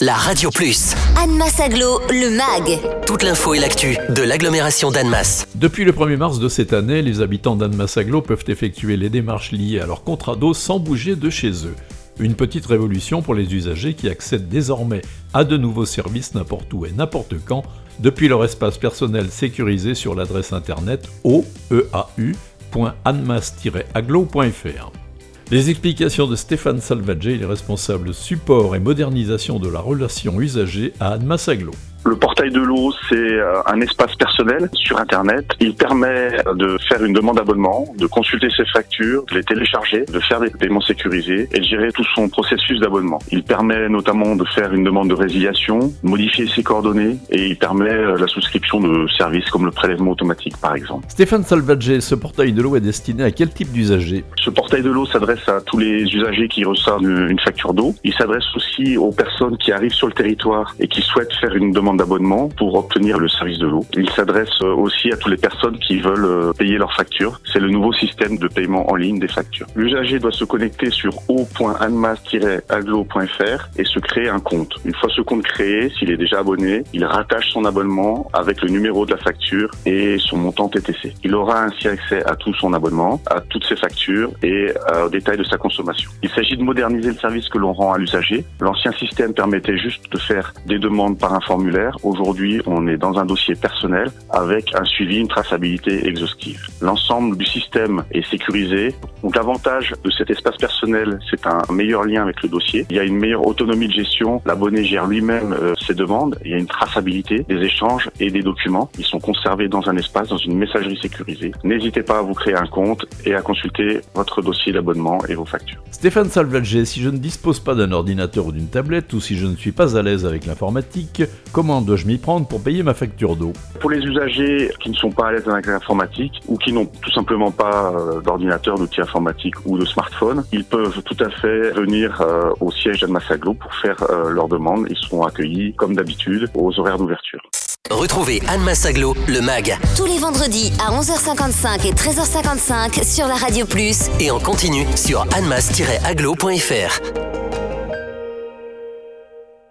la Radio Plus. Annemasse Aglo, le MAG. Toute l'info et l'actu de l'agglomération d'Annemasse. Depuis le 1er mars de cette année, les habitants d'Annemasse Aglo peuvent effectuer les démarches liées à leur contrat d'eau sans bouger de chez eux. Une petite révolution pour les usagers qui accèdent désormais à de nouveaux services n'importe où et n'importe quand depuis leur espace personnel sécurisé sur l'adresse internet oeau.annemasse-aglo.fr. Les explications de Stéphane Salvagé, il est responsable support et modernisation de la relation usagée à Annemasse Aglo. Le portail de l'eau, c'est euh, un espace personnel sur Internet. Il permet de faire une demande d'abonnement, de consulter ses factures, de les télécharger, de faire des paiements sécurisés et de gérer tout son processus d'abonnement. Il permet notamment de faire une demande de résiliation, modifier ses coordonnées et il permet euh, la souscription de services comme le prélèvement automatique par exemple. Stéphane Salvagé, ce portail de l'eau est destiné à quel type d'usager Ce portail de l'eau s'adresse à tous les usagers qui reçoivent une facture d'eau. Il s'adresse aussi aux personnes qui arrivent sur le territoire et qui souhaitent faire une demande d'abonnement pour obtenir le service de l'eau. Il s'adresse euh, aussi à toutes les personnes qui veulent euh, payer leurs factures. C'est le nouveau système de paiement en ligne des factures. L'usager doit se connecter sur o.anmas-aglo.fr et se créer un compte. Une fois ce compte créé, s'il est déjà abonné, il rattache son abonnement avec le numéro de la facture et son montant TTC. Il aura ainsi accès à tout son abonnement, à toutes ses factures et euh, aux détails de sa consommation. Il s'agit de moderniser le service que l'on rend à l'usager. L'ancien système permettait juste de faire des demandes par un formulaire Aujourd'hui, on est dans un dossier personnel avec un suivi, une traçabilité exhaustive. L'ensemble du système est sécurisé. Donc l'avantage de cet espace personnel, c'est un meilleur lien avec le dossier. Il y a une meilleure autonomie de gestion. L'abonné gère lui-même euh, ses demandes. Il y a une traçabilité des échanges et des documents. Ils sont conservés dans un espace, dans une messagerie sécurisée. N'hésitez pas à vous créer un compte et à consulter votre dossier d'abonnement et vos factures. Stéphane Salvagé, si je ne dispose pas d'un ordinateur ou d'une tablette ou si je ne suis pas à l'aise avec l'informatique, comment dois-je m'y prendre pour payer ma facture d'eau? Pour les usagers qui ne sont pas à l'aise avec l'informatique ou qui n'ont tout simplement pas euh, d'ordinateur, d'outils informatiques ou de smartphone, ils peuvent tout à fait venir euh, au siège d'Admassaglo pour faire euh, leur demande. Ils seront accueillis comme d'habitude aux horaires d'ouverture. Retrouvez Anne Massaglo, le MAG. Tous les vendredis à 11h55 et 13h55 sur la Radio Plus. Et en continu sur annemass-aglo.fr.